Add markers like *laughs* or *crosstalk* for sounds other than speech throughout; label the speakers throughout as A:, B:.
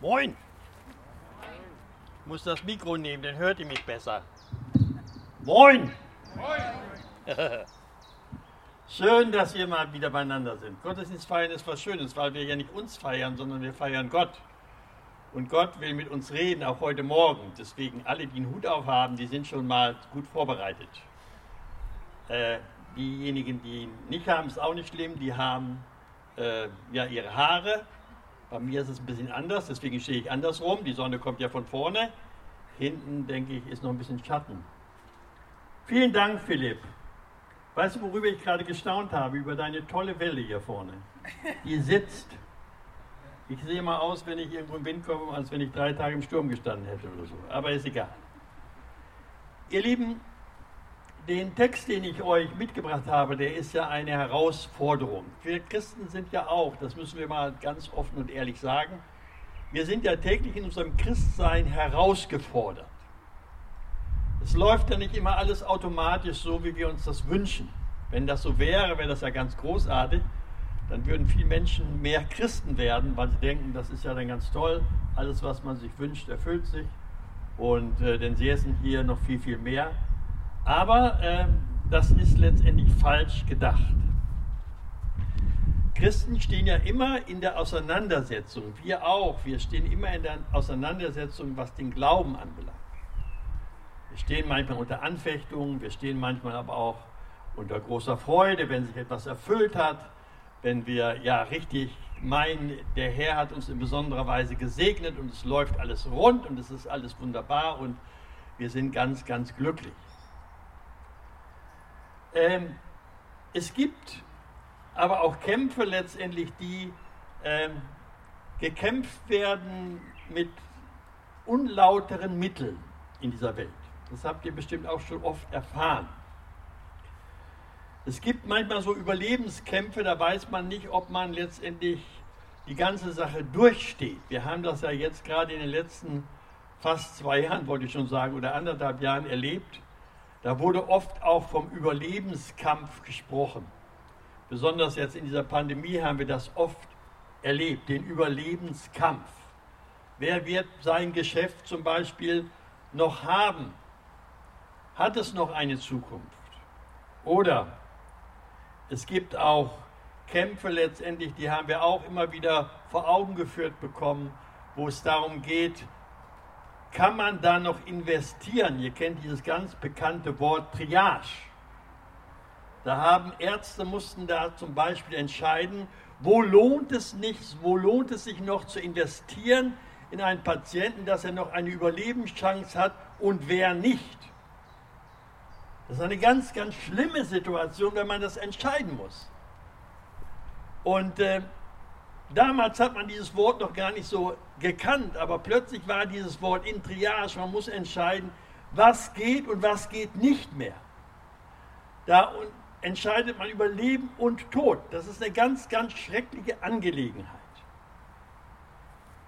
A: Moin! Ich muss das Mikro nehmen, dann hört ihr mich besser. Moin! Moin! *laughs* Schön, dass wir mal wieder beieinander sind. Gottesdienst feiern ist was Schönes, weil wir ja nicht uns feiern, sondern wir feiern Gott. Und Gott will mit uns reden, auch heute Morgen. Deswegen alle, die einen Hut aufhaben, die sind schon mal gut vorbereitet. Äh, diejenigen, die ihn nicht haben, ist auch nicht schlimm. Die haben äh, ja ihre Haare. Bei mir ist es ein bisschen anders, deswegen stehe ich andersrum. Die Sonne kommt ja von vorne. Hinten, denke ich, ist noch ein bisschen Schatten. Vielen Dank, Philipp. Weißt du, worüber ich gerade gestaunt habe? Über deine tolle Welle hier vorne. Die sitzt. Ich sehe mal aus, wenn ich irgendwo im Wind komme, als wenn ich drei Tage im Sturm gestanden hätte oder so. Aber ist egal. Ihr Lieben, den Text, den ich euch mitgebracht habe, der ist ja eine Herausforderung. Wir Christen sind ja auch, das müssen wir mal ganz offen und ehrlich sagen, wir sind ja täglich in unserem Christsein herausgefordert. Es läuft ja nicht immer alles automatisch so, wie wir uns das wünschen. Wenn das so wäre, wäre das ja ganz großartig. Dann würden viele Menschen mehr Christen werden, weil sie denken, das ist ja dann ganz toll. Alles, was man sich wünscht, erfüllt sich. Und äh, denn sie essen hier noch viel, viel mehr. Aber äh, das ist letztendlich falsch gedacht. Christen stehen ja immer in der Auseinandersetzung, wir auch, wir stehen immer in der Auseinandersetzung, was den Glauben anbelangt. Wir stehen manchmal unter Anfechtungen, wir stehen manchmal aber auch unter großer Freude, wenn sich etwas erfüllt hat, wenn wir ja richtig meinen, der Herr hat uns in besonderer Weise gesegnet und es läuft alles rund und es ist alles wunderbar und wir sind ganz, ganz glücklich. Ähm, es gibt aber auch Kämpfe letztendlich, die ähm, gekämpft werden mit unlauteren Mitteln in dieser Welt. Das habt ihr bestimmt auch schon oft erfahren. Es gibt manchmal so Überlebenskämpfe, da weiß man nicht, ob man letztendlich die ganze Sache durchsteht. Wir haben das ja jetzt gerade in den letzten fast zwei Jahren, wollte ich schon sagen, oder anderthalb Jahren erlebt. Da wurde oft auch vom Überlebenskampf gesprochen. Besonders jetzt in dieser Pandemie haben wir das oft erlebt, den Überlebenskampf. Wer wird sein Geschäft zum Beispiel noch haben? Hat es noch eine Zukunft? Oder es gibt auch Kämpfe letztendlich, die haben wir auch immer wieder vor Augen geführt bekommen, wo es darum geht, kann man da noch investieren? Ihr kennt dieses ganz bekannte Wort Triage. Da haben Ärzte mussten da zum Beispiel entscheiden, wo lohnt es nicht, wo lohnt es sich noch zu investieren in einen Patienten, dass er noch eine Überlebenschance hat und wer nicht. Das ist eine ganz, ganz schlimme Situation, wenn man das entscheiden muss. Und äh, Damals hat man dieses Wort noch gar nicht so gekannt, aber plötzlich war dieses Wort in Triage. Man muss entscheiden, was geht und was geht nicht mehr. Da entscheidet man über Leben und Tod. Das ist eine ganz, ganz schreckliche Angelegenheit.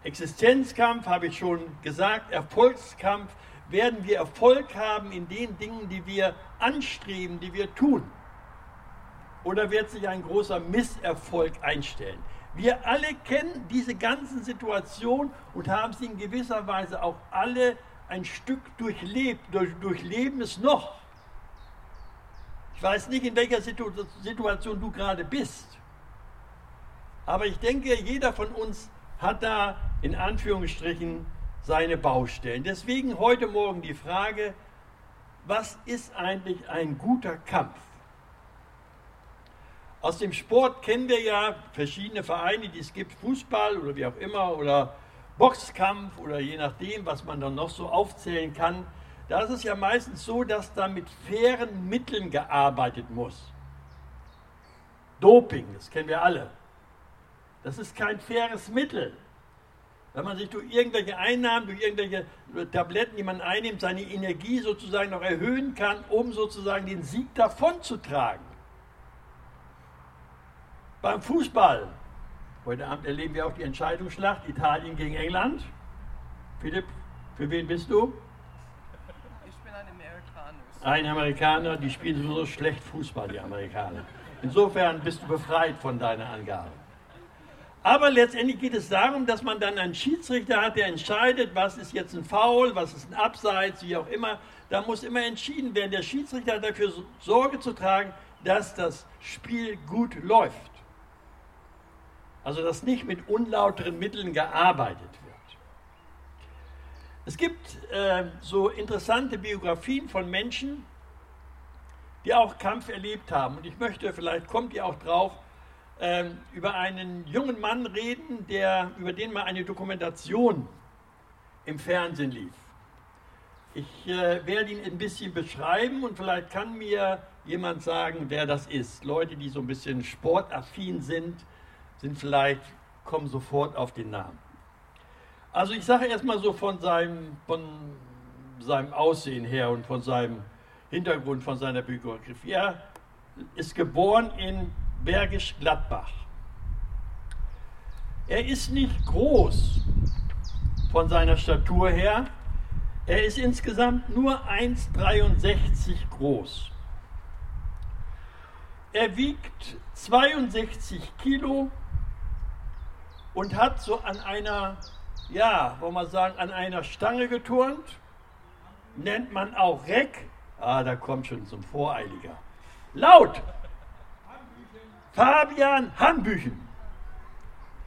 A: Existenzkampf habe ich schon gesagt, Erfolgskampf. Werden wir Erfolg haben in den Dingen, die wir anstreben, die wir tun? Oder wird sich ein großer Misserfolg einstellen? Wir alle kennen diese ganzen Situationen und haben sie in gewisser Weise auch alle ein Stück durchlebt, durch, durchleben es noch. Ich weiß nicht, in welcher Situation du gerade bist. Aber ich denke, jeder von uns hat da in Anführungsstrichen seine Baustellen. Deswegen heute Morgen die Frage, was ist eigentlich ein guter Kampf? Aus dem Sport kennen wir ja verschiedene Vereine, die es gibt, Fußball oder wie auch immer oder Boxkampf oder je nachdem, was man dann noch so aufzählen kann. Da ist es ja meistens so, dass da mit fairen Mitteln gearbeitet muss. Doping, das kennen wir alle. Das ist kein faires Mittel. Wenn man sich durch irgendwelche Einnahmen, durch irgendwelche Tabletten, die man einnimmt, seine Energie sozusagen noch erhöhen kann, um sozusagen den Sieg davonzutragen. Beim Fußball. Heute Abend erleben wir auch die Entscheidungsschlacht Italien gegen England. Philipp, für wen bist du?
B: Ich bin ein Amerikaner.
A: Ein Amerikaner, die spielen so schlecht Fußball, die Amerikaner. Insofern bist du befreit von deiner Angabe. Aber letztendlich geht es darum, dass man dann einen Schiedsrichter hat, der entscheidet, was ist jetzt ein Foul, was ist ein Abseits, wie auch immer. Da muss immer entschieden werden. Der Schiedsrichter hat dafür Sorge zu tragen, dass das Spiel gut läuft. Also dass nicht mit unlauteren Mitteln gearbeitet wird. Es gibt äh, so interessante Biografien von Menschen, die auch Kampf erlebt haben. Und ich möchte, vielleicht kommt ihr auch drauf, äh, über einen jungen Mann reden, der, über den mal eine Dokumentation im Fernsehen lief. Ich äh, werde ihn ein bisschen beschreiben und vielleicht kann mir jemand sagen, wer das ist. Leute, die so ein bisschen sportaffin sind, sind vielleicht, kommen sofort auf den Namen. Also ich sage erstmal so von seinem, von seinem Aussehen her und von seinem Hintergrund, von seiner Biografie. Er ist geboren in Bergisch Gladbach. Er ist nicht groß von seiner Statur her. Er ist insgesamt nur 1,63 groß. Er wiegt 62 Kilo und hat so an einer, ja, wollen wir sagen, an einer Stange geturnt. Nennt man auch Reck. Ah, da kommt schon zum Voreiliger. Laut! Fabian Hambüchen.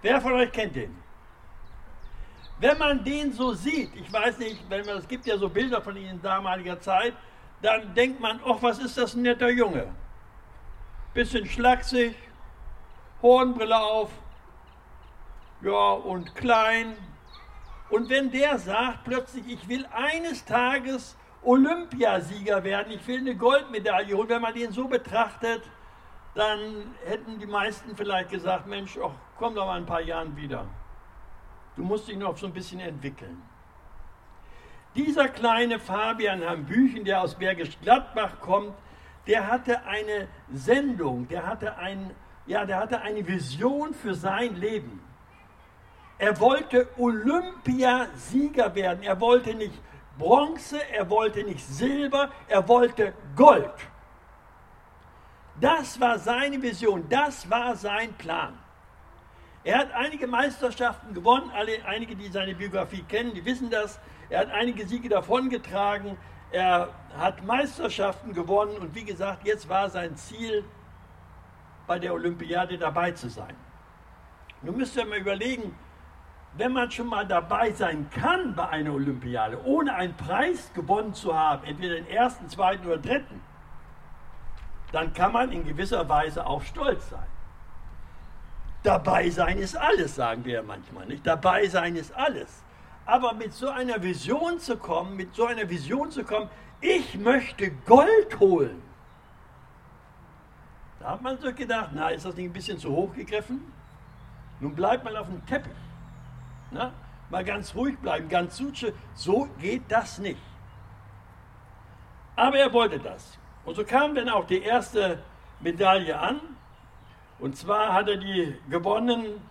A: Wer von euch kennt den? Wenn man den so sieht, ich weiß nicht, wenn man, es gibt ja so Bilder von ihm in damaliger Zeit, dann denkt man, ach, was ist das ein netter Junge? Bisschen schlaksig, Hornbrille auf, ja, und klein. Und wenn der sagt plötzlich, ich will eines Tages Olympiasieger werden, ich will eine Goldmedaille holen, wenn man den so betrachtet, dann hätten die meisten vielleicht gesagt, Mensch, ach, komm doch mal ein paar Jahren wieder. Du musst dich noch so ein bisschen entwickeln. Dieser kleine Fabian Hambüchen, der aus Bergisch Gladbach kommt, der hatte eine Sendung, der hatte, ein, ja, der hatte eine Vision für sein Leben. Er wollte Olympiasieger werden. Er wollte nicht Bronze, er wollte nicht Silber, er wollte Gold. Das war seine Vision, das war sein Plan. Er hat einige Meisterschaften gewonnen, alle, einige, die seine Biografie kennen, die wissen das. Er hat einige Siege davongetragen, er hat Meisterschaften gewonnen und wie gesagt, jetzt war sein Ziel, bei der Olympiade dabei zu sein. Nun müsst ihr mal überlegen, wenn man schon mal dabei sein kann bei einer Olympiade, ohne einen Preis gewonnen zu haben, entweder den ersten, zweiten oder dritten, dann kann man in gewisser Weise auch stolz sein. Dabei sein ist alles, sagen wir ja manchmal nicht. Dabei sein ist alles. Aber mit so einer Vision zu kommen, mit so einer Vision zu kommen, ich möchte Gold holen. Da hat man so gedacht, na, ist das nicht ein bisschen zu hoch gegriffen? Nun bleibt man auf dem Teppich. Na, mal ganz ruhig bleiben, ganz zutsche. So geht das nicht. Aber er wollte das. Und so kam dann auch die erste Medaille an. Und zwar hat er die gewonnen,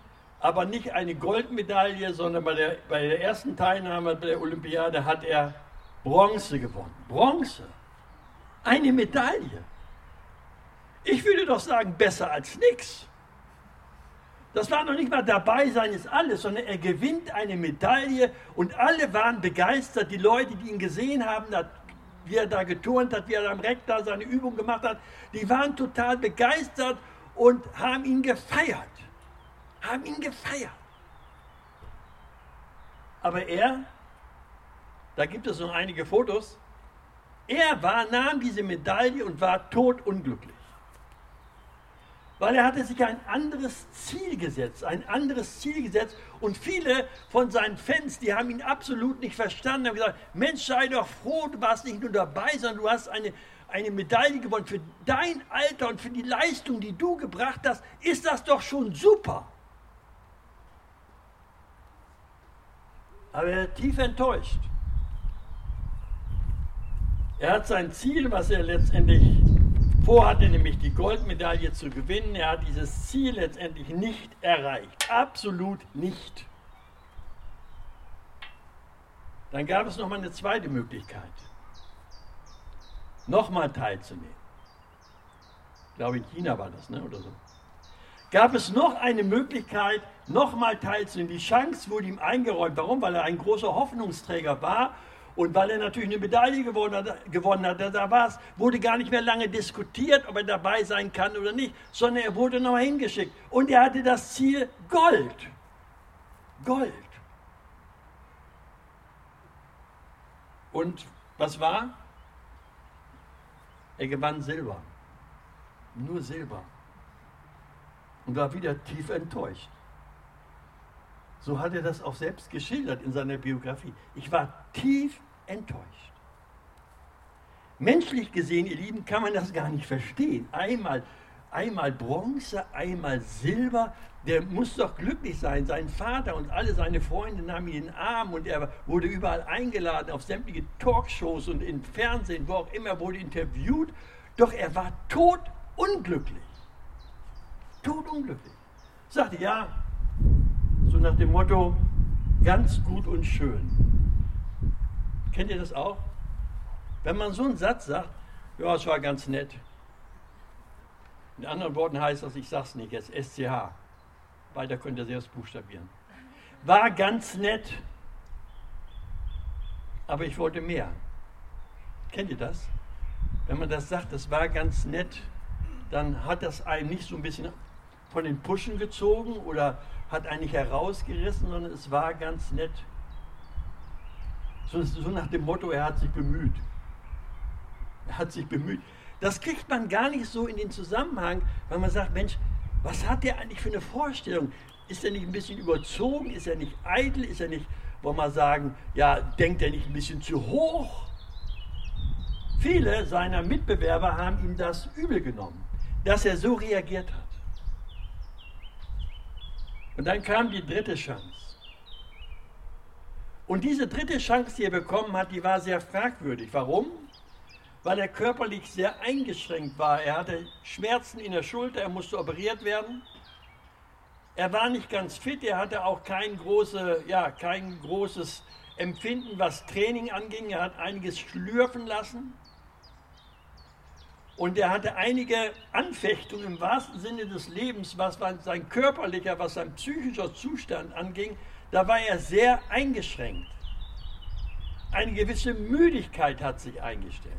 A: aber nicht eine Goldmedaille, sondern bei der, bei der ersten Teilnahme der Olympiade hat er Bronze gewonnen. Bronze. Eine Medaille. Ich würde doch sagen, besser als nichts. Das war noch nicht mal dabei sein ist alles, sondern er gewinnt eine Medaille und alle waren begeistert. Die Leute, die ihn gesehen haben, wie er da geturnt hat, wie er am Reck da seine Übung gemacht hat, die waren total begeistert und haben ihn gefeiert. Haben ihn gefeiert. Aber er, da gibt es noch einige Fotos, er war, nahm diese Medaille und war totunglücklich weil er hatte sich ein anderes Ziel gesetzt, ein anderes Ziel gesetzt und viele von seinen Fans, die haben ihn absolut nicht verstanden, haben gesagt, Mensch, sei doch froh, du warst nicht nur dabei, sondern du hast eine, eine Medaille gewonnen. Für dein Alter und für die Leistung, die du gebracht hast, ist das doch schon super. Aber er ist tief enttäuscht. Er hat sein Ziel, was er letztendlich vorhatte, nämlich die Goldmedaille zu gewinnen. Er hat dieses Ziel letztendlich nicht erreicht. Absolut nicht. Dann gab es noch mal eine zweite Möglichkeit, nochmal teilzunehmen. Ich glaube, in China war das, ne? oder so. gab es noch eine Möglichkeit, nochmal teilzunehmen. Die Chance wurde ihm eingeräumt. Warum? Weil er ein großer Hoffnungsträger war und weil er natürlich eine Medaille gewonnen hat. Gewonnen hat. Da war es, wurde gar nicht mehr lange diskutiert, ob er dabei sein kann oder nicht, sondern er wurde nochmal hingeschickt. Und er hatte das Ziel Gold. Gold. Und was war? Er gewann Silber. Nur Silber. Und war wieder tief enttäuscht. So hat er das auch selbst geschildert in seiner Biografie. Ich war tief enttäuscht. Menschlich gesehen, ihr Lieben, kann man das gar nicht verstehen. Einmal, einmal Bronze, einmal Silber. Der muss doch glücklich sein. Sein Vater und alle seine Freunde nahmen ihn in den Arm und er wurde überall eingeladen auf sämtliche Talkshows und im Fernsehen, wo auch immer, wurde interviewt. Doch er war totunglücklich. Totunglücklich. Sagte, ja, so nach dem Motto, ganz gut und schön. Kennt ihr das auch? Wenn man so einen Satz sagt, ja, es war ganz nett. In anderen Worten heißt das, ich sag's nicht, jetzt SCH. Weiter könnt ihr selbst buchstabieren. War ganz nett, aber ich wollte mehr. Kennt ihr das? Wenn man das sagt, das war ganz nett, dann hat das einem nicht so ein bisschen von den Puschen gezogen oder hat einen nicht herausgerissen, sondern es war ganz nett. So, so nach dem Motto, er hat sich bemüht. Er hat sich bemüht. Das kriegt man gar nicht so in den Zusammenhang, weil man sagt, Mensch, was hat der eigentlich für eine Vorstellung? Ist er nicht ein bisschen überzogen? Ist er nicht eitel? Ist er nicht, wollen wir sagen, ja, denkt er nicht ein bisschen zu hoch? Viele seiner Mitbewerber haben ihm das übel genommen, dass er so reagiert hat. Und dann kam die dritte Chance. Und diese dritte Chance, die er bekommen hat, die war sehr fragwürdig. Warum? Weil er körperlich sehr eingeschränkt war. Er hatte Schmerzen in der Schulter, er musste operiert werden. Er war nicht ganz fit, er hatte auch kein, große, ja, kein großes Empfinden, was Training anging. Er hat einiges schlürfen lassen. Und er hatte einige Anfechtungen im wahrsten Sinne des Lebens, was sein körperlicher, was sein psychischer Zustand anging. Da war er sehr eingeschränkt. Eine gewisse Müdigkeit hat sich eingestellt.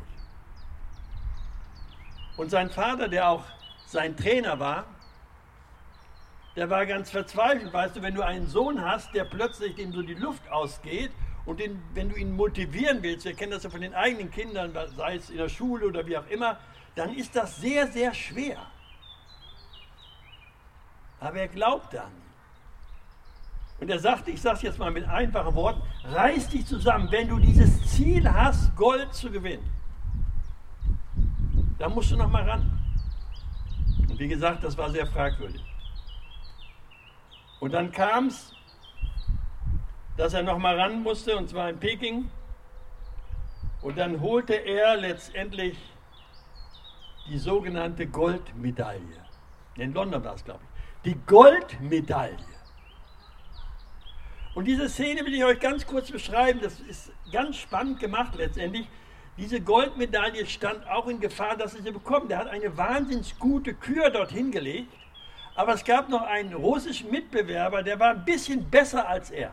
A: Und sein Vater, der auch sein Trainer war, der war ganz verzweifelt. Weißt du, wenn du einen Sohn hast, der plötzlich dem so die Luft ausgeht und den, wenn du ihn motivieren willst, wir kennen das ja von den eigenen Kindern, sei es in der Schule oder wie auch immer, dann ist das sehr, sehr schwer. Aber er glaubt an. Und er sagte, ich sage es jetzt mal mit einfachen Worten, reiß dich zusammen, wenn du dieses Ziel hast, Gold zu gewinnen. Da musst du noch mal ran. Und wie gesagt, das war sehr fragwürdig. Und dann kam es, dass er noch mal ran musste, und zwar in Peking. Und dann holte er letztendlich die sogenannte Goldmedaille. In London war es, glaube ich. Die Goldmedaille. Und diese Szene will ich euch ganz kurz beschreiben. Das ist ganz spannend gemacht letztendlich. Diese Goldmedaille stand auch in Gefahr, dass er sie bekommt. Er hat eine wahnsinnig gute Kür dorthin gelegt. Aber es gab noch einen russischen Mitbewerber, der war ein bisschen besser als er.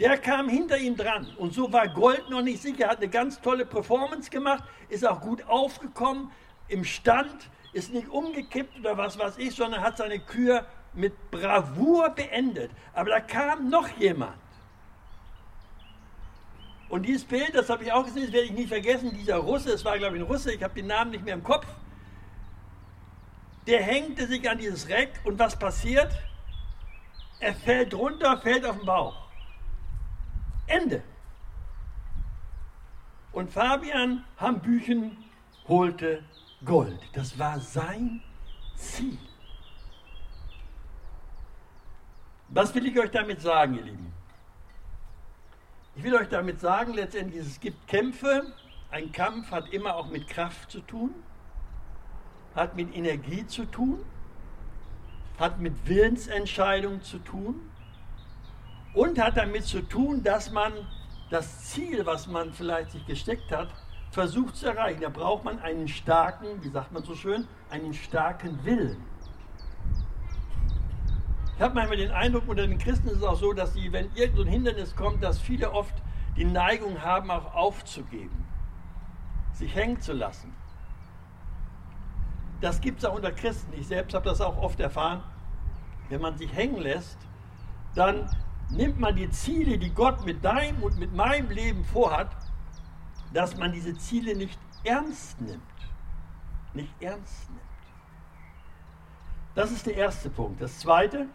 A: Der kam hinter ihm dran und so war Gold noch nicht sicher, hat eine ganz tolle Performance gemacht, ist auch gut aufgekommen im Stand, ist nicht umgekippt oder was weiß ich, sondern hat seine Kür mit Bravour beendet. Aber da kam noch jemand. Und dieses Bild, das habe ich auch gesehen, das werde ich nie vergessen, dieser Russe, es war glaube ich ein Russe, ich habe den Namen nicht mehr im Kopf, der hängte sich an dieses Reck und was passiert? Er fällt runter, fällt auf den Bauch. Ende. Und Fabian Hambüchen holte Gold. Das war sein Ziel. Was will ich euch damit sagen, ihr Lieben? Ich will euch damit sagen, letztendlich, es gibt Kämpfe. Ein Kampf hat immer auch mit Kraft zu tun, hat mit Energie zu tun, hat mit Willensentscheidung zu tun und hat damit zu tun, dass man das Ziel, was man vielleicht sich gesteckt hat, versucht zu erreichen, da braucht man einen starken, wie sagt man so schön, einen starken Willen. Ich habe manchmal den Eindruck, unter den Christen ist es auch so, dass sie, wenn irgendein Hindernis kommt, dass viele oft die Neigung haben, auch aufzugeben, sich hängen zu lassen. Das gibt es auch unter Christen. Ich selbst habe das auch oft erfahren. Wenn man sich hängen lässt, dann nimmt man die Ziele, die Gott mit deinem und mit meinem Leben vorhat, dass man diese Ziele nicht ernst nimmt. Nicht ernst nimmt. Das ist der erste Punkt. Das zweite,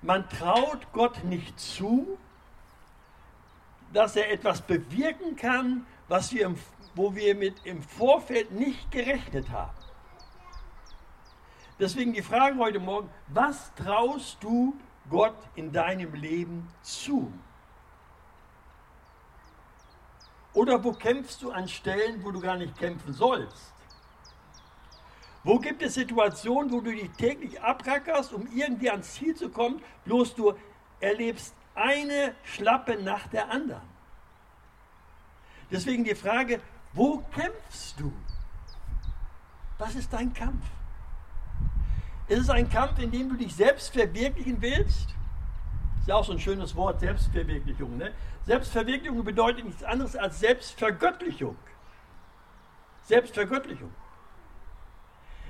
A: man traut Gott nicht zu, dass er etwas bewirken kann, was wir im, wo wir mit im Vorfeld nicht gerechnet haben. Deswegen die Frage heute Morgen, was traust du Gott in deinem Leben zu? Oder wo kämpfst du an Stellen, wo du gar nicht kämpfen sollst? Wo gibt es Situationen, wo du dich täglich abrackerst, um irgendwie ans Ziel zu kommen, bloß du erlebst eine Schlappe nach der anderen? Deswegen die Frage, wo kämpfst du? Was ist dein Kampf? Ist es ein Kampf, in dem du dich selbst verwirklichen willst? Ist ja auch so ein schönes Wort, Selbstverwirklichung. Ne? Selbstverwirklichung bedeutet nichts anderes als Selbstvergöttlichung. Selbstvergöttlichung.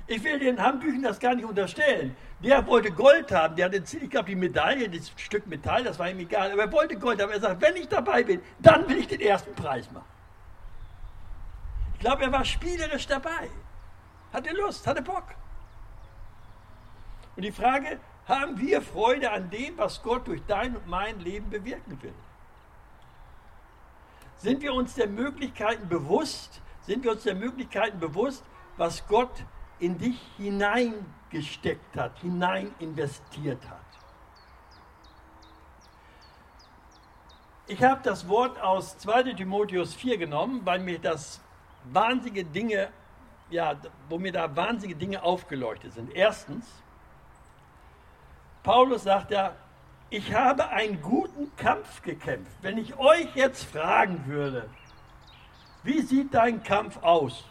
A: Ich will den Handbüchern das gar nicht unterstellen. Der wollte Gold haben, der hatte, ich glaube, die Medaille, das Stück Metall, das war ihm egal, aber er wollte Gold haben. Er sagt, wenn ich dabei bin, dann will ich den ersten Preis machen. Ich glaube, er war spielerisch dabei. Hatte Lust, hatte Bock. Und die Frage, haben wir Freude an dem, was Gott durch dein und mein Leben bewirken will? Sind wir uns der Möglichkeiten bewusst, sind wir uns der Möglichkeiten bewusst, was Gott in dich hineingesteckt hat, hinein investiert hat? Ich habe das Wort aus 2 Timotheus 4 genommen, weil mir das wahnsinnige Dinge, ja, wo mir da wahnsinnige Dinge aufgeleuchtet sind. Erstens, Paulus sagt ja, ich habe einen guten Kampf gekämpft. Wenn ich euch jetzt fragen würde, wie sieht dein Kampf aus?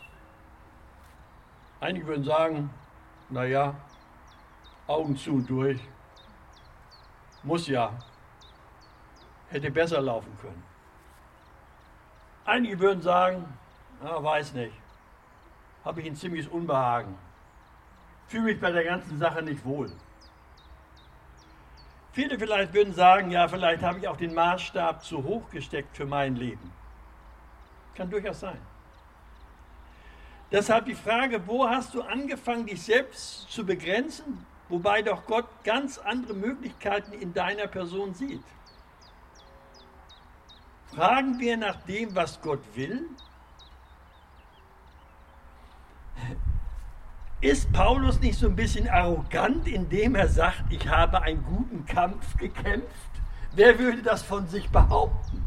A: Einige würden sagen, naja, Augen zu und durch. Muss ja. Hätte besser laufen können. Einige würden sagen, na, weiß nicht. Habe ich ein ziemliches Unbehagen. Fühle mich bei der ganzen Sache nicht wohl. Viele vielleicht würden sagen, ja, vielleicht habe ich auch den Maßstab zu hoch gesteckt für mein Leben. Kann durchaus sein. Deshalb die Frage, wo hast du angefangen, dich selbst zu begrenzen, wobei doch Gott ganz andere Möglichkeiten in deiner Person sieht? Fragen wir nach dem, was Gott will? Ist Paulus nicht so ein bisschen arrogant, indem er sagt, ich habe einen guten Kampf gekämpft? Wer würde das von sich behaupten?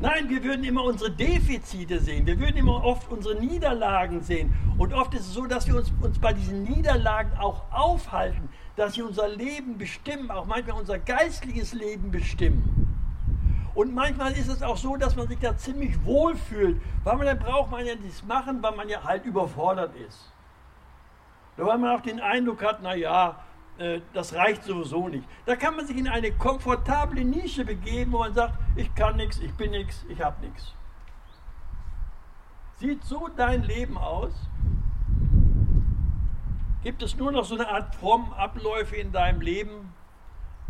A: Nein, wir würden immer unsere Defizite sehen. Wir würden immer oft unsere Niederlagen sehen. Und oft ist es so, dass wir uns, uns bei diesen Niederlagen auch aufhalten, dass sie unser Leben bestimmen, auch manchmal unser geistliches Leben bestimmen. Und manchmal ist es auch so, dass man sich da ziemlich wohl fühlt, weil man dann braucht man ja nichts machen, weil man ja halt überfordert ist. Weil man auch den Eindruck hat, naja, äh, das reicht sowieso nicht. Da kann man sich in eine komfortable Nische begeben, wo man sagt, ich kann nichts, ich bin nichts, ich habe nichts. Sieht so dein Leben aus? Gibt es nur noch so eine Art frommen Abläufe in deinem Leben,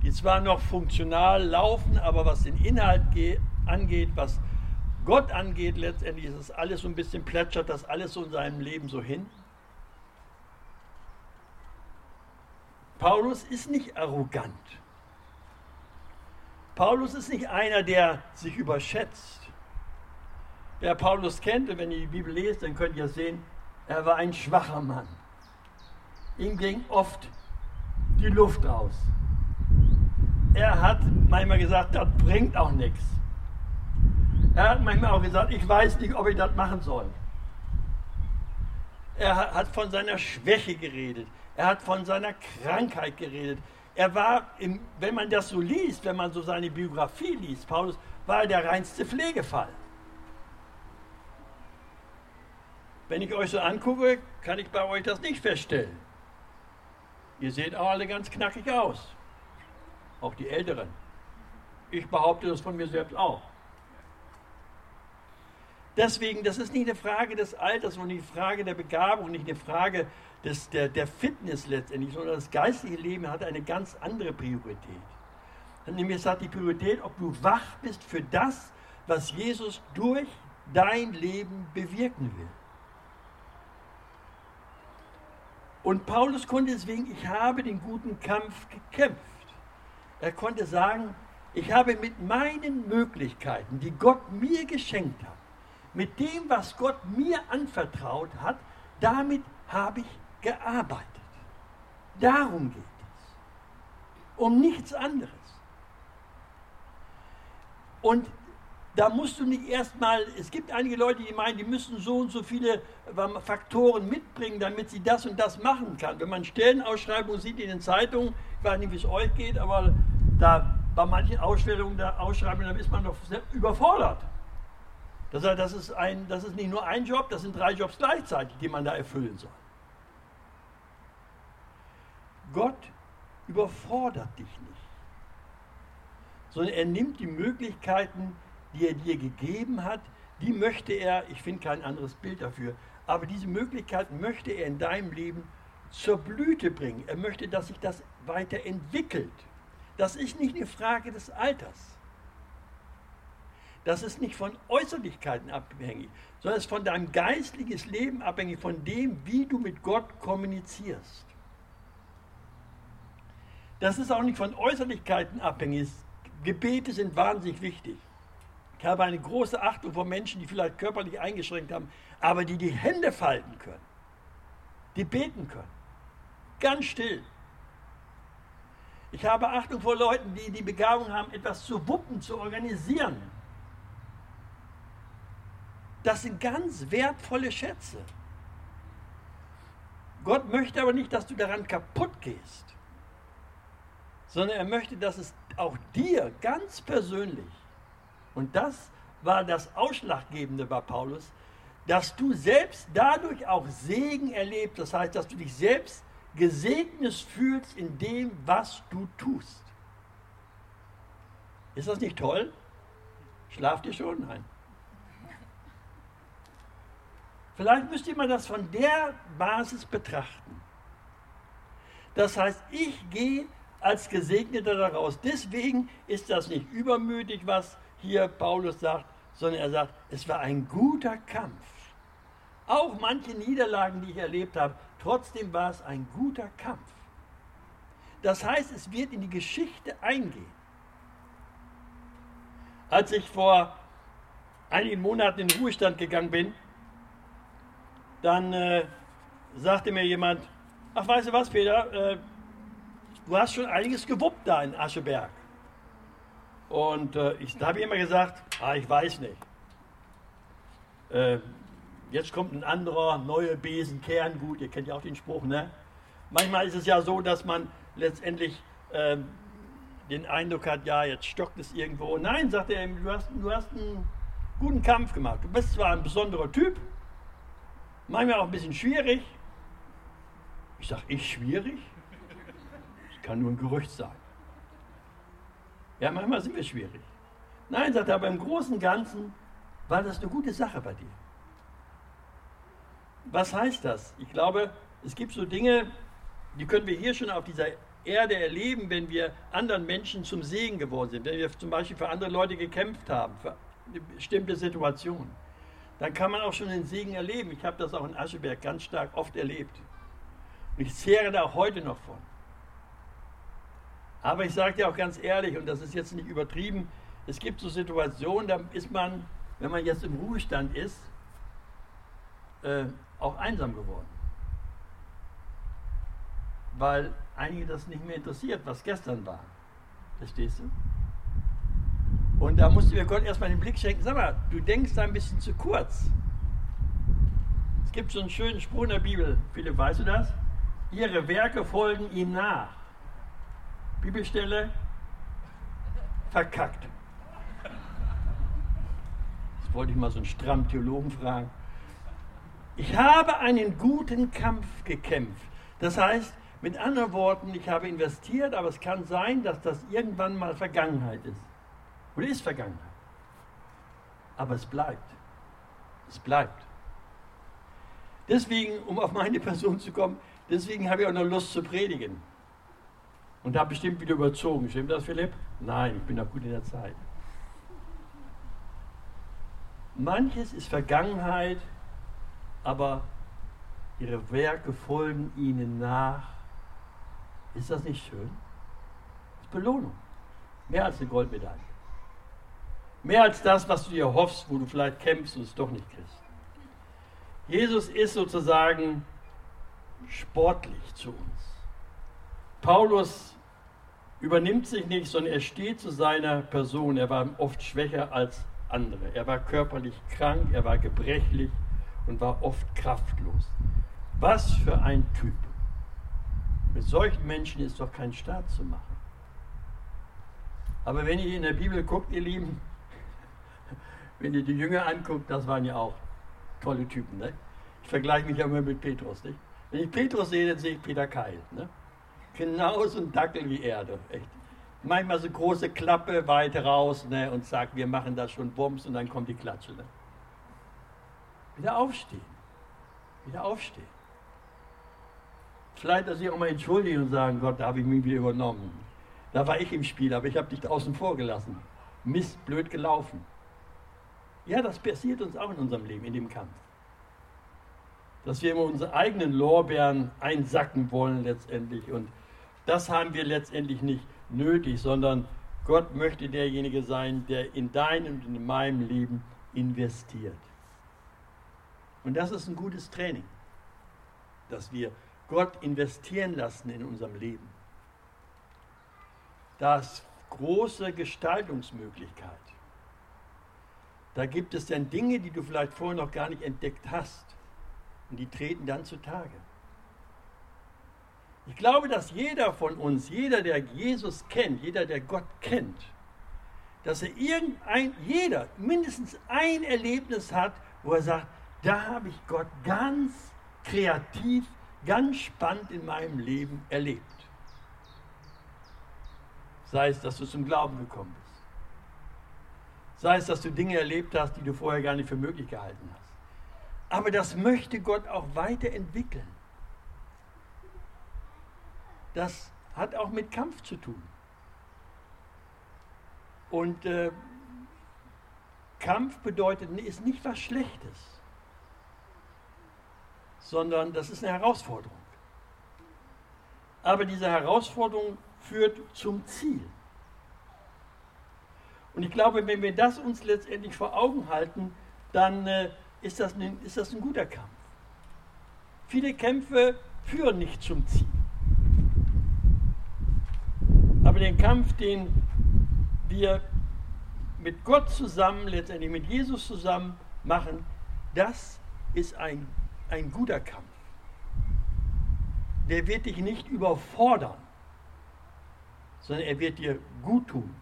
A: die zwar noch funktional laufen, aber was den Inhalt angeht, was Gott angeht, letztendlich ist es alles so ein bisschen plätschert das alles so in seinem Leben so hin? Paulus ist nicht arrogant. Paulus ist nicht einer, der sich überschätzt. Wer Paulus kennt, und wenn ihr die Bibel lest, dann könnt ihr sehen, er war ein schwacher Mann. Ihm ging oft die Luft aus. Er hat manchmal gesagt, das bringt auch nichts. Er hat manchmal auch gesagt, ich weiß nicht, ob ich das machen soll. Er hat von seiner Schwäche geredet. Er hat von seiner Krankheit geredet. Er war, im, wenn man das so liest, wenn man so seine Biografie liest, Paulus, war er der reinste Pflegefall. Wenn ich euch so angucke, kann ich bei euch das nicht feststellen. Ihr seht auch alle ganz knackig aus. Auch die Älteren. Ich behaupte das von mir selbst auch. Deswegen, das ist nicht eine Frage des Alters und nicht eine Frage der Begabung, nicht eine Frage des, der, der Fitness letztendlich, sondern das geistige Leben hat eine ganz andere Priorität. Nämlich hat die Priorität, ob du wach bist für das, was Jesus durch dein Leben bewirken will. Und Paulus konnte deswegen, ich habe den guten Kampf gekämpft. Er konnte sagen, ich habe mit meinen Möglichkeiten, die Gott mir geschenkt hat, mit dem, was Gott mir anvertraut hat, damit habe ich gearbeitet. Darum geht es. Um nichts anderes. Und da musst du nicht erstmal, es gibt einige Leute, die meinen, die müssen so und so viele ähm, Faktoren mitbringen, damit sie das und das machen kann. Wenn man Stellenausschreibungen sieht in den Zeitungen, ich weiß nicht, wie es euch geht, aber da bei manchen Ausstellungen, der Ausschreibungen, da ist man doch überfordert. Das heißt, das ist, ein, das ist nicht nur ein Job, das sind drei Jobs gleichzeitig, die man da erfüllen soll. Gott überfordert dich nicht, sondern er nimmt die Möglichkeiten, die er dir gegeben hat, die möchte er, ich finde kein anderes Bild dafür, aber diese Möglichkeiten möchte er in deinem Leben zur Blüte bringen. Er möchte, dass sich das weiterentwickelt. Das ist nicht eine Frage des Alters. Das ist nicht von Äußerlichkeiten abhängig, sondern es ist von deinem geistliches Leben abhängig, von dem, wie du mit Gott kommunizierst. Das ist auch nicht von Äußerlichkeiten abhängig. Gebete sind wahnsinnig wichtig. Ich habe eine große Achtung vor Menschen, die vielleicht körperlich eingeschränkt haben, aber die die Hände falten können, die beten können. Ganz still. Ich habe Achtung vor Leuten, die die Begabung haben, etwas zu wuppen, zu organisieren. Das sind ganz wertvolle Schätze. Gott möchte aber nicht, dass du daran kaputt gehst, sondern er möchte, dass es auch dir ganz persönlich, und das war das Ausschlaggebende bei Paulus, dass du selbst dadurch auch Segen erlebst, das heißt, dass du dich selbst gesegnet fühlst in dem, was du tust. Ist das nicht toll? Schlaft ihr schon? Nein. Vielleicht müsst ihr mal das von der Basis betrachten. Das heißt, ich gehe als Gesegneter daraus. Deswegen ist das nicht übermütig, was hier Paulus sagt, sondern er sagt, es war ein guter Kampf. Auch manche Niederlagen, die ich erlebt habe, trotzdem war es ein guter Kampf. Das heißt, es wird in die Geschichte eingehen. Als ich vor einigen Monaten in den Ruhestand gegangen bin, dann äh, sagte mir jemand, ach weißt du was, Peter, äh, du hast schon einiges gewuppt da in Ascheberg. Und äh, ich habe immer gesagt, ah, ich weiß nicht. Äh, jetzt kommt ein anderer, neuer Besen, Kerngut, ihr kennt ja auch den Spruch, ne? Manchmal ist es ja so, dass man letztendlich ähm, den Eindruck hat, ja, jetzt stockt es irgendwo. Nein, sagt er, du hast, du hast einen guten Kampf gemacht. Du bist zwar ein besonderer Typ, Manchmal auch ein bisschen schwierig. Ich sage, ich schwierig? Das kann nur ein Gerücht sein. Ja, manchmal sind wir schwierig. Nein, sagt er, aber im Großen und Ganzen war das eine gute Sache bei dir. Was heißt das? Ich glaube, es gibt so Dinge, die können wir hier schon auf dieser Erde erleben, wenn wir anderen Menschen zum Segen geworden sind, wenn wir zum Beispiel für andere Leute gekämpft haben, für eine bestimmte Situation dann kann man auch schon den Segen erleben. Ich habe das auch in Ascheberg ganz stark oft erlebt. Und ich zehre da auch heute noch von. Aber ich sage dir auch ganz ehrlich, und das ist jetzt nicht übertrieben, es gibt so Situationen, da ist man, wenn man jetzt im Ruhestand ist, äh, auch einsam geworden. Weil einige das nicht mehr interessiert, was gestern war. Verstehst du? Und da musste mir Gott erstmal den Blick schenken, sag mal, du denkst da ein bisschen zu kurz. Es gibt so einen schönen Spruch in der Bibel, Philipp, weißt du das? Ihre Werke folgen ihm nach. Bibelstelle, verkackt. Jetzt wollte ich mal so einen strammen Theologen fragen. Ich habe einen guten Kampf gekämpft. Das heißt, mit anderen Worten, ich habe investiert, aber es kann sein, dass das irgendwann mal Vergangenheit ist. Oder ist Vergangenheit. Aber es bleibt. Es bleibt. Deswegen, um auf meine Person zu kommen, deswegen habe ich auch noch Lust zu predigen. Und habe bestimmt wieder überzogen. Stimmt das, Philipp? Nein, ich bin noch gut in der Zeit. Manches ist Vergangenheit, aber ihre Werke folgen ihnen nach. Ist das nicht schön? Das ist Belohnung. Mehr als eine Goldmedaille. Mehr als das, was du dir hoffst, wo du vielleicht kämpfst und es doch nicht kriegst. Jesus ist sozusagen sportlich zu uns. Paulus übernimmt sich nicht, sondern er steht zu seiner Person. Er war oft schwächer als andere. Er war körperlich krank, er war gebrechlich und war oft kraftlos. Was für ein Typ. Mit solchen Menschen ist doch kein Staat zu machen. Aber wenn ihr in der Bibel guckt, ihr Lieben, wenn ihr die Jünger anguckt, das waren ja auch tolle Typen. Ne? Ich vergleiche mich ja immer mit Petrus. Nicht? Wenn ich Petrus sehe, dann sehe ich Peter Keil. Ne? Genauso ein Dackel wie Erde. Echt manchmal so große Klappe weit raus ne, und sagt, wir machen das schon Bums und dann kommt die Klatsche. Ne. Wieder aufstehen. Wieder aufstehen. Vielleicht, dass sie auch mal entschuldigen und sagen, Gott, da habe ich mich wieder übernommen. Da war ich im Spiel, aber ich habe dich draußen vorgelassen. Mist, blöd gelaufen. Ja, das passiert uns auch in unserem Leben, in dem Kampf. Dass wir immer unsere eigenen Lorbeeren einsacken wollen letztendlich. Und das haben wir letztendlich nicht nötig, sondern Gott möchte derjenige sein, der in deinem und in meinem Leben investiert. Und das ist ein gutes Training, dass wir Gott investieren lassen in unserem Leben. Das große Gestaltungsmöglichkeit. Da gibt es dann Dinge, die du vielleicht vorher noch gar nicht entdeckt hast. Und die treten dann zutage. Ich glaube, dass jeder von uns, jeder, der Jesus kennt, jeder, der Gott kennt, dass er irgendein, jeder mindestens ein Erlebnis hat, wo er sagt, da habe ich Gott ganz kreativ, ganz spannend in meinem Leben erlebt. Sei es, dass du zum Glauben gekommen bist. Sei es, dass du Dinge erlebt hast, die du vorher gar nicht für möglich gehalten hast. Aber das möchte Gott auch weiterentwickeln das hat auch mit Kampf zu tun. Und äh, Kampf bedeutet, ist nicht was Schlechtes, sondern das ist eine Herausforderung. Aber diese Herausforderung führt zum Ziel. Und ich glaube, wenn wir das uns letztendlich vor Augen halten, dann äh, ist, das ein, ist das ein guter Kampf. Viele Kämpfe führen nicht zum Ziel. Aber den Kampf, den wir mit Gott zusammen, letztendlich mit Jesus zusammen machen, das ist ein, ein guter Kampf. Der wird dich nicht überfordern, sondern er wird dir gut tun.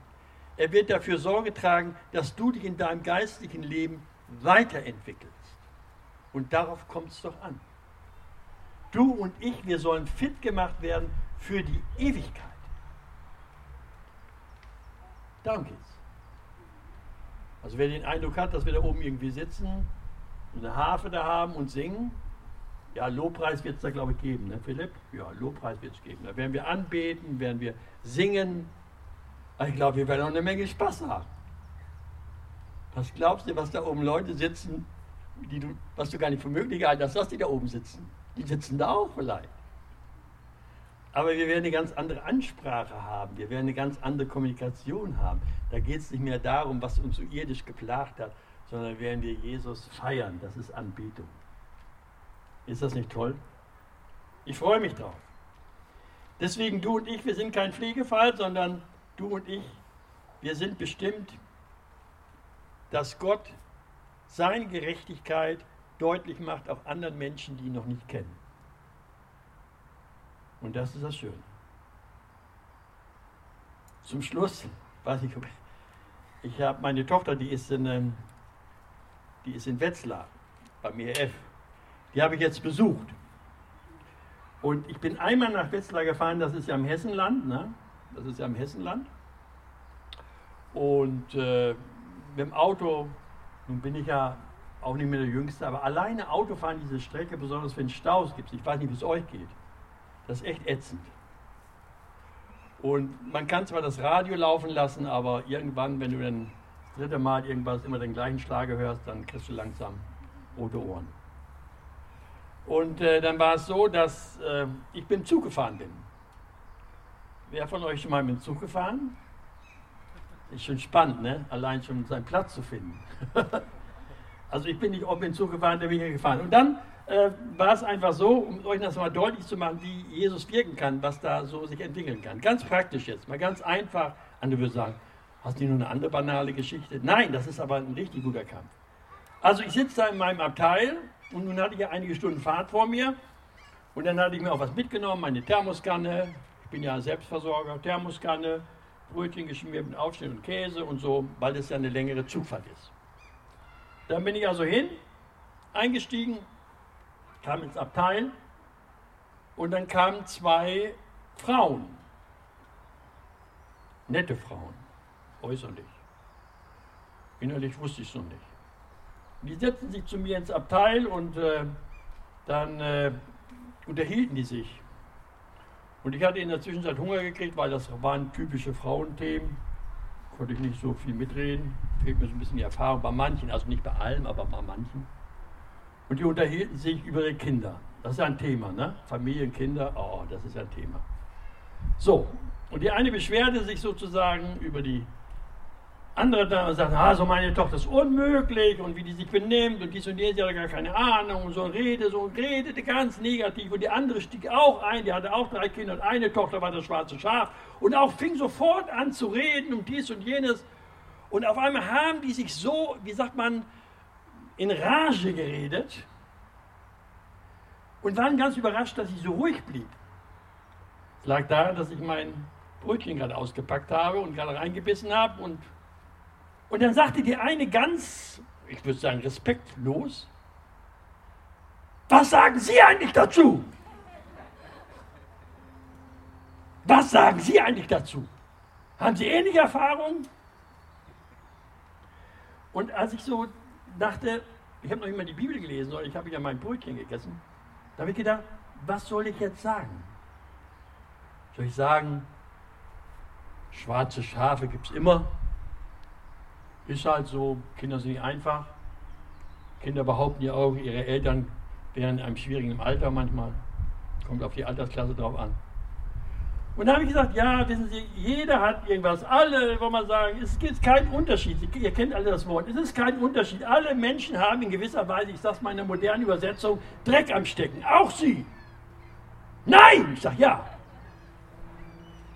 A: Er wird dafür Sorge tragen, dass du dich in deinem geistlichen Leben weiterentwickelst. Und darauf kommt es doch an. Du und ich, wir sollen fit gemacht werden für die Ewigkeit. Darum geht's. Also wer den Eindruck hat, dass wir da oben irgendwie sitzen, eine Harfe da haben und singen, ja, Lobpreis wird es da, glaube ich, geben, ne, Philipp? Ja, Lobpreis wird es geben. Da werden wir anbeten, werden wir singen. Ich glaube, wir werden auch eine Menge Spaß haben. Was glaubst du, was da oben Leute sitzen, die du, was du gar nicht für möglich gehalten hast, dass die da oben sitzen? Die sitzen da auch vielleicht. Aber wir werden eine ganz andere Ansprache haben, wir werden eine ganz andere Kommunikation haben. Da geht es nicht mehr darum, was uns so irdisch geplagt hat, sondern werden wir Jesus feiern. Das ist Anbetung. Ist das nicht toll? Ich freue mich drauf. Deswegen du und ich, wir sind kein Pflegefall, sondern du und ich, wir sind bestimmt, dass Gott seine Gerechtigkeit deutlich macht auch anderen Menschen, die ihn noch nicht kennen. Und das ist das Schöne. Zum Schluss, weiß ich, ich habe meine Tochter, die ist in, ähm, die ist in Wetzlar beim EF. Die habe ich jetzt besucht. Und ich bin einmal nach Wetzlar gefahren, das ist ja im Hessenland, ne? Das ist ja im Hessenland. Und äh, mit dem Auto, nun bin ich ja auch nicht mehr der Jüngste, aber alleine Autofahren diese Strecke, besonders wenn es Staus gibt, ich weiß nicht, wie es euch geht, das ist echt ätzend. Und man kann zwar das Radio laufen lassen, aber irgendwann, wenn du dann das dritte Mal irgendwas immer den gleichen Schlager hörst, dann kriegst du langsam rote Ohren. Und äh, dann war es so, dass äh, ich mit Zug gefahren bin. Wer von euch schon mal mit dem Zug gefahren? Ist schon spannend, ne? Allein schon seinen Platz zu finden. *laughs* also ich bin nicht mit dem Zug gefahren, der bin ich gefahren. Und dann äh, war es einfach so, um euch das mal deutlich zu machen, wie Jesus wirken kann, was da so sich entwickeln kann. Ganz praktisch jetzt, mal ganz einfach. Andere würde sagen, hast du nur eine andere banale Geschichte? Nein, das ist aber ein richtig guter Kampf. Also ich sitze da in meinem Abteil und nun hatte ich ja einige Stunden Fahrt vor mir und dann hatte ich mir auch was mitgenommen, meine Thermoskanne. Bin ja Selbstversorger, Thermoskanne, Brötchen geschmiert mit Aufschnitt und Käse und so, weil es ja eine längere Zugfahrt ist. Dann bin ich also hin, eingestiegen, kam ins Abteil und dann kamen zwei Frauen. Nette Frauen, äußerlich. Innerlich wusste ich es noch nicht. Die setzten sich zu mir ins Abteil und äh, dann äh, unterhielten die sich. Und ich hatte in der Zwischenzeit Hunger gekriegt, weil das waren typische Frauenthemen. Konnte ich nicht so viel mitreden. Fehlt mir so ein bisschen die Erfahrung bei manchen, also nicht bei allem, aber bei manchen. Und die unterhielten sich über die Kinder. Das ist ein Thema, ne? Familien, Kinder, oh, das ist ein Thema. So, und die eine beschwerte sich sozusagen über die andere Dame sagt, ah, so meine Tochter ist unmöglich und wie die sich benimmt und dies und jenes, die hat gar keine Ahnung und so redete, so redete ganz negativ und die andere stieg auch ein, die hatte auch drei Kinder und eine Tochter war das schwarze Schaf und auch fing sofort an zu reden und dies und jenes und auf einmal haben die sich so, wie sagt man, in Rage geredet und waren ganz überrascht, dass ich so ruhig blieb. Es lag daran, dass ich mein Brötchen gerade ausgepackt habe und gerade reingebissen habe. Und, und dann sagte die eine ganz, ich würde sagen, respektlos, was sagen Sie eigentlich dazu? Was sagen Sie eigentlich dazu? Haben Sie ähnliche Erfahrungen? Und als ich so dachte, ich habe noch mal die Bibel gelesen, sondern ich habe ja mein Brötchen gegessen, da habe ich gedacht, was soll ich jetzt sagen? Soll ich sagen, schwarze Schafe gibt es immer? Ist halt so, Kinder sind nicht einfach. Kinder behaupten ja auch, ihre Eltern wären in einem schwierigen Alter manchmal. Kommt auf die Altersklasse drauf an. Und da habe ich gesagt, ja, wissen Sie, jeder hat irgendwas. Alle, wollen wir sagen, es gibt keinen Unterschied. Ihr kennt alle das Wort. Es ist kein Unterschied. Alle Menschen haben in gewisser Weise, ich sage es mal in der modernen Übersetzung, Dreck am Stecken. Auch Sie. Nein! Ich sage, ja.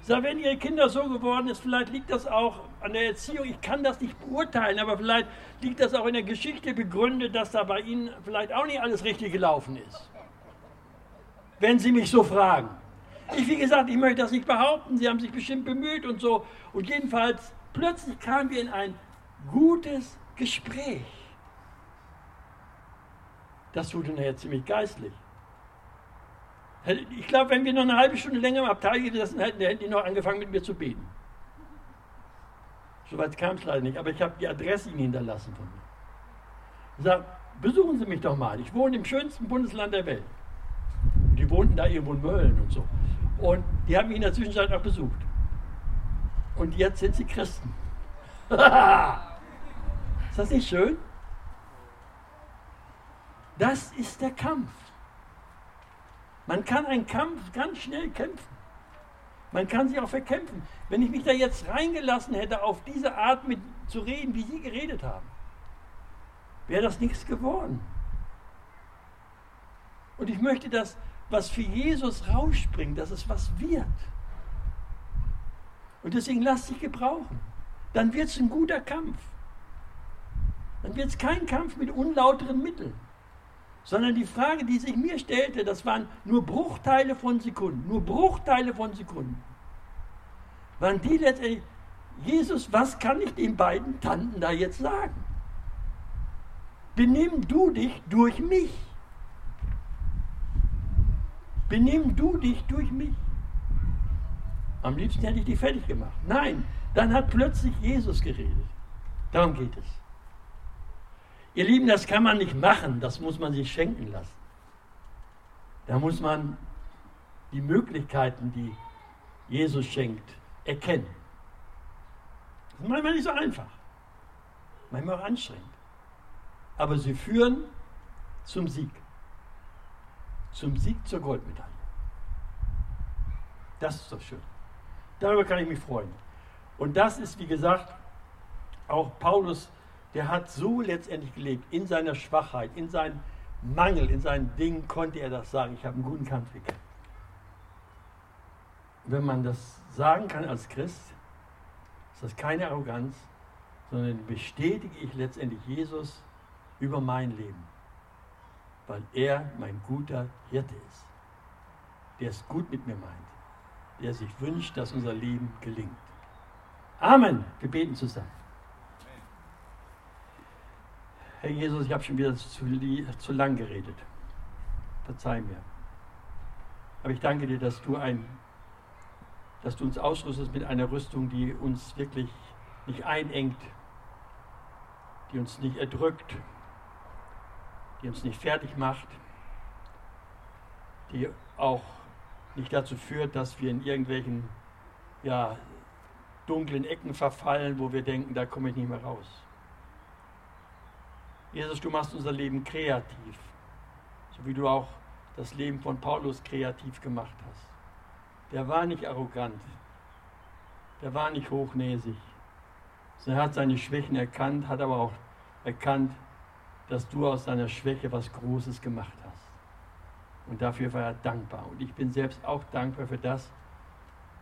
A: Ich sage, wenn Ihre Kinder so geworden ist, vielleicht liegt das auch an der Erziehung. Ich kann das nicht beurteilen, aber vielleicht liegt das auch in der Geschichte begründet, dass da bei Ihnen vielleicht auch nicht alles richtig gelaufen ist. Wenn Sie mich so fragen. Ich, wie gesagt, ich möchte das nicht behaupten, sie haben sich bestimmt bemüht und so. Und jedenfalls, plötzlich kamen wir in ein gutes Gespräch. Das tut nachher ziemlich geistlich. Ich glaube, wenn wir noch eine halbe Stunde länger im Abteil gesessen hätten, hätten die noch angefangen mit mir zu beten. Soweit kam es leider nicht, aber ich habe die Adresse ihnen hinterlassen von mir. Ich sage, besuchen Sie mich doch mal. Ich wohne im schönsten Bundesland der Welt. Die wohnten da irgendwo in Mölln und so. Und die haben mich in der Zwischenzeit auch besucht. Und jetzt sind sie Christen. *laughs* ist das nicht schön? Das ist der Kampf. Man kann einen Kampf ganz schnell kämpfen. Man kann sich auch verkämpfen. Wenn ich mich da jetzt reingelassen hätte, auf diese Art mit zu reden, wie Sie geredet haben, wäre das nichts geworden. Und ich möchte, dass was für Jesus rausspringt, dass es was wird. Und deswegen lass dich gebrauchen. Dann wird es ein guter Kampf. Dann wird es kein Kampf mit unlauteren Mitteln. Sondern die Frage, die sich mir stellte, das waren nur Bruchteile von Sekunden, nur Bruchteile von Sekunden. Waren die letztendlich, Jesus, was kann ich den beiden Tanten da jetzt sagen? Benimm du dich durch mich. Benimm du dich durch mich. Am liebsten hätte ich dich fertig gemacht. Nein, dann hat plötzlich Jesus geredet. Darum geht es. Ihr Lieben, das kann man nicht machen, das muss man sich schenken lassen. Da muss man die Möglichkeiten, die Jesus schenkt, erkennen. Das ist manchmal nicht so einfach, manchmal auch anstrengend. Aber sie führen zum Sieg. Zum Sieg zur Goldmedaille. Das ist doch schön. Darüber kann ich mich freuen. Und das ist, wie gesagt, auch Paulus, der hat so letztendlich gelebt, in seiner Schwachheit, in seinem Mangel, in seinen Dingen konnte er das sagen. Ich habe einen guten Kampf. Wenn man das sagen kann als Christ, ist das keine Arroganz, sondern bestätige ich letztendlich Jesus über mein Leben, weil er mein guter Hirte ist, der es gut mit mir meint, der sich wünscht, dass unser Leben gelingt. Amen. Wir beten zusammen. Herr Jesus, ich habe schon wieder zu, zu lang geredet. Verzeih mir. Aber ich danke dir, dass du, ein, dass du uns ausrüstest mit einer Rüstung, die uns wirklich nicht einengt, die uns nicht erdrückt, die uns nicht fertig macht, die auch nicht dazu führt, dass wir in irgendwelchen ja, dunklen Ecken verfallen, wo wir denken, da komme ich nicht mehr raus. Jesus, du machst unser Leben kreativ, so wie du auch das Leben von Paulus kreativ gemacht hast. Der war nicht arrogant, der war nicht hochnäsig, er hat seine Schwächen erkannt, hat aber auch erkannt, dass du aus seiner Schwäche was Großes gemacht hast. Und dafür war er dankbar. Und ich bin selbst auch dankbar für das,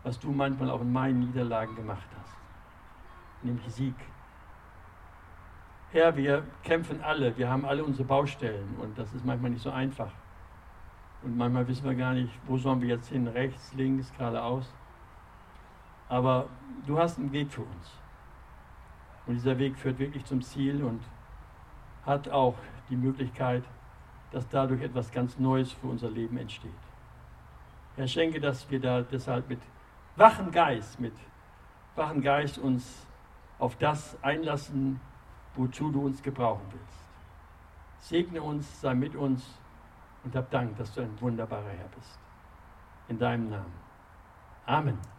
A: was du manchmal auch in meinen Niederlagen gemacht hast, nämlich Sieg. Herr, wir kämpfen alle, wir haben alle unsere Baustellen und das ist manchmal nicht so einfach. Und manchmal wissen wir gar nicht, wo sollen wir jetzt hin, rechts, links, geradeaus. Aber du hast einen Weg für uns. Und dieser Weg führt wirklich zum Ziel und hat auch die Möglichkeit, dass dadurch etwas ganz Neues für unser Leben entsteht. Herr, schenke, dass wir da deshalb mit wachen Geist, mit wachen Geist uns auf das einlassen, wozu du uns gebrauchen willst. Segne uns, sei mit uns und hab Dank, dass du ein wunderbarer Herr bist. In deinem Namen. Amen.